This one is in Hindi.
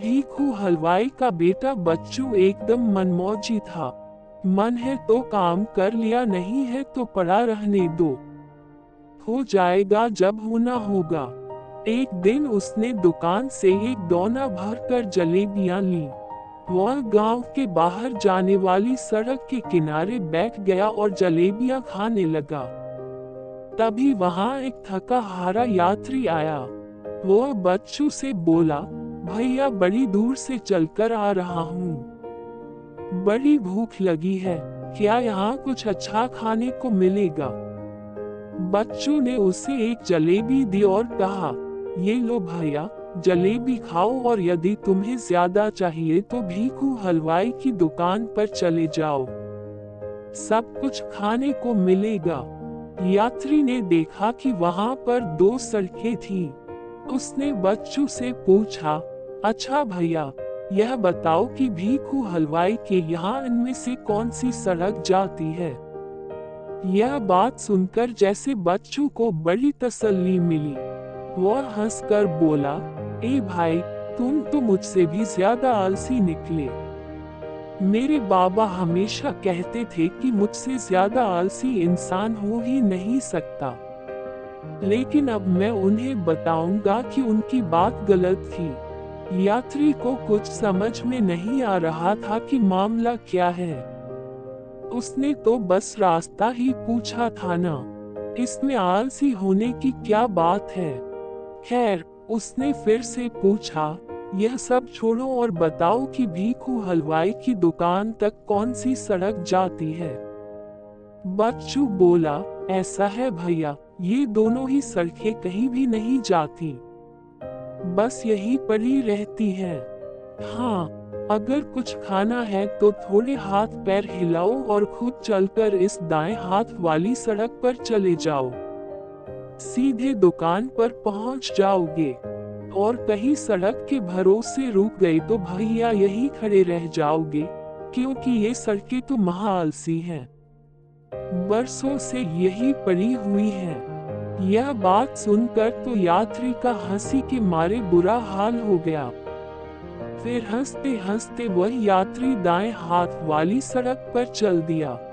भीखू हलवाई का बेटा बच्चू एकदम मनमौजी था। मन है तो काम कर लिया, नहीं है तो पड़ा रहने दो। हो जाएगा जब होना होगा। एक दिन उसने दुकान से एक दोना भर कर जलेबियाँ ली। वह गाँव के बाहर जाने वाली सड़क के किनारे बैठ गया और जलेबियाँ खाने लगा। तभी वहाँ एक थका हारा यात्री आया। वह बच्चू से बोला भैया बड़ी दूर से चलकर आ रहा हूँ। बड़ी भूख लगी है। क्या यहाँ कुछ अच्छा खाने को मिलेगा? बच्चू ने उसे एक जलेबी दी और कहा, ये लो भैया, जलेबी खाओ और यदि तुम्हें ज़्यादा चाहिए तो भीखू हलवाई की दुकान पर चले जाओ। सब कुछ खाने को मिलेगा। यात्री ने देखा कि वहाँ पर दो सड़कें थी। उसने बच्चू से पूछा अच्छा भैया, यह बताओ कि भीखू हलवाई के यहाँ इनमें से कौन सी सड़क जाती है? यह बात सुनकर जैसे बच्चों को बड़ी तसल्ली मिली। वह हंसकर बोला, ए भाई, तुम तो मुझसे भी ज़्यादा आलसी निकले। मेरे बाबा हमेशा कहते थे कि मुझसे ज़्यादा आलसी इंसान हो ही नहीं सकता। लेकिन अब मैं उन्हें बताऊँगा कि उनकी बात गलत थी। यात्री को कुछ समझ में नहीं आ रहा था कि मामला क्या है। उसने तो बस रास्ता ही पूछा था ना। इसमें आलसी होने की क्या बात है? खैर, उसने फिर से पूछा, यह सब छोड़ो और बताओ कि भीखू हलवाई की दुकान तक कौन सी सड़क जाती है। बच्चू बोला, ऐसा है भैया, ये दोनों ही सड़कें कहीं भी नहीं जाती। बस यही पड़ी रहती है। हाँ अगर कुछ खाना है तो थोड़े हाथ पैर हिलाओ और खुद चलकर इस दाएँ हाथ वाली सड़क पर चले जाओ। सीधे दुकान पर पहुँच जाओगे। और कहीं सड़क के भरोसे रुक गए तो भैया यही खड़े रह जाओगे, क्योंकि ये सड़कें तो महाआलसी हैं। बरसों से यही पड़ी हुई है। यह बात सुनकर तो यात्री का हँसी के मारे बुरा हाल हो गया। फिर हँसते हँसते वह यात्री दाएँ हाथ वाली सड़क पर चल दिया।